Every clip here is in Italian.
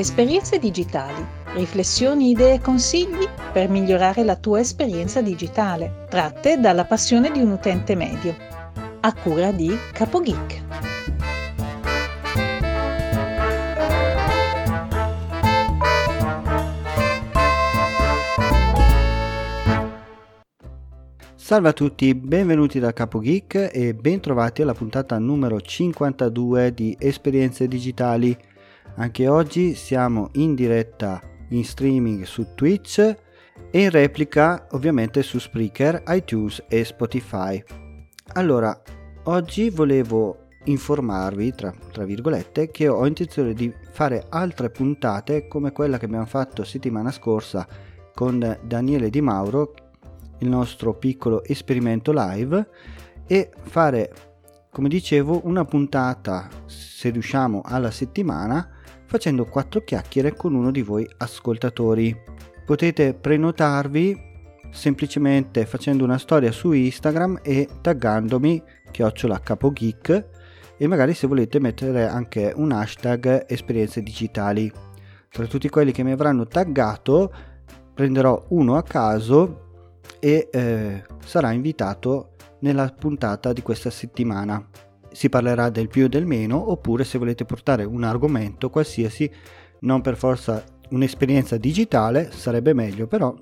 Esperienze digitali, riflessioni, idee e consigli per migliorare la tua esperienza digitale, tratte dalla passione di un utente medio. A cura di CapoGeek. Salve a tutti, benvenuti da Capo Geek e bentrovati alla puntata numero 52 di Esperienze Digitali. Anche oggi siamo in diretta in streaming su Twitch e in replica ovviamente su Spreaker, iTunes e Spotify. Allora, oggi volevo informarvi, tra, tra, virgolette, che ho intenzione di fare altre puntate come quella che abbiamo fatto settimana scorsa con Daniele Di Mauro il nostro piccolo esperimento live e fare, come dicevo, una puntata, se riusciamo, alla settimana facendo quattro chiacchiere con uno di voi ascoltatori. Potete prenotarvi semplicemente facendo una storia su Instagram e taggandomi chiocciola capogeek e magari se volete mettere anche un hashtag esperienze digitali. Tra tutti quelli che mi avranno taggato prenderò uno a caso e eh, sarà invitato nella puntata di questa settimana. Si parlerà del più e del meno oppure se volete portare un argomento qualsiasi, non per forza un'esperienza digitale, sarebbe meglio, però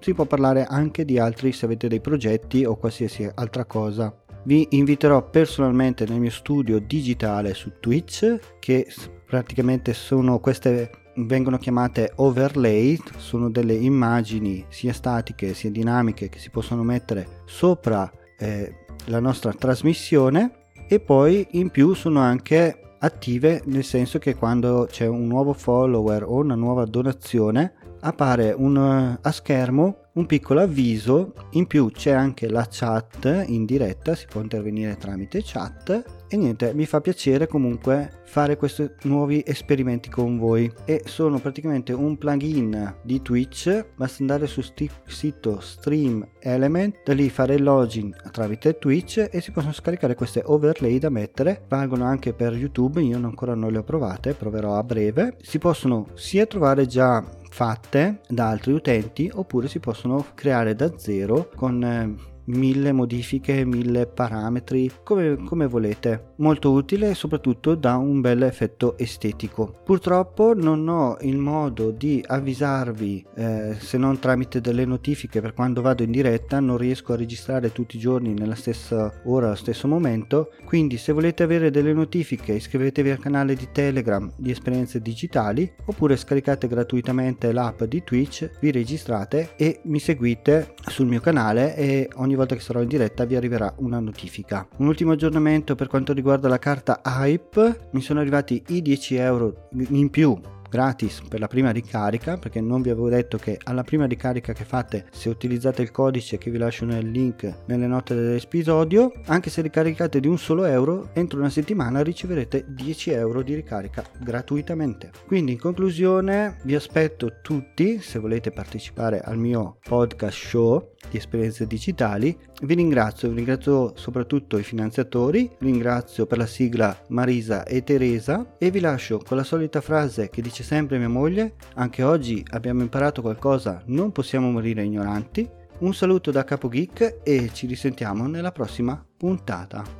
si può parlare anche di altri se avete dei progetti o qualsiasi altra cosa. Vi inviterò personalmente nel mio studio digitale su Twitch, che praticamente sono queste vengono chiamate overlay, sono delle immagini sia statiche sia dinamiche che si possono mettere sopra eh, la nostra trasmissione e poi in più sono anche attive nel senso che quando c'è un nuovo follower o una nuova donazione appare un, a schermo un piccolo avviso, in più c'è anche la chat in diretta, si può intervenire tramite chat e niente, mi fa piacere comunque fare questi nuovi esperimenti con voi. E sono praticamente un plugin di Twitch, basta andare sul sti- sito Stream Element, da lì fare il login tramite Twitch e si possono scaricare queste overlay da mettere, valgono anche per YouTube, io ancora non le ho provate, proverò a breve, si possono sia trovare già fatte da altri utenti oppure si possono creare da zero con eh, mille modifiche, mille parametri, come, come, volete. Molto utile e soprattutto dà un bel effetto estetico. Purtroppo non ho il modo di avvisarvi eh, se non tramite delle notifiche per quando vado in diretta, non riesco a registrare tutti i giorni nella stessa ora, allo stesso momento. Quindi se volete avere delle notifiche iscrivetevi al canale di Telegram di esperienze digitali oppure scaricate gratuitamente l'app di Twitch, vi registrate e mi seguite sul mio canale e ogni volta che sarò in diretta vi arriverà una notifica. Un ultimo aggiornamento per quanto riguarda la carta Hype, mi sono arrivati i 10 euro in più gratis per la prima ricarica perché non vi avevo detto che alla prima ricarica che fate se utilizzate il codice che vi lascio nel link nelle note dell'episodio anche se ricaricate di un solo euro entro una settimana riceverete 10 euro di ricarica gratuitamente. Quindi in conclusione vi aspetto tutti se volete partecipare al mio podcast show di esperienze digitali. Vi ringrazio vi ringrazio soprattutto i finanziatori ringrazio per la sigla Marisa e Teresa e vi lascio con la solita frase che dice dice sempre mia moglie, anche oggi abbiamo imparato qualcosa, non possiamo morire ignoranti. Un saluto da Capo Geek e ci risentiamo nella prossima puntata.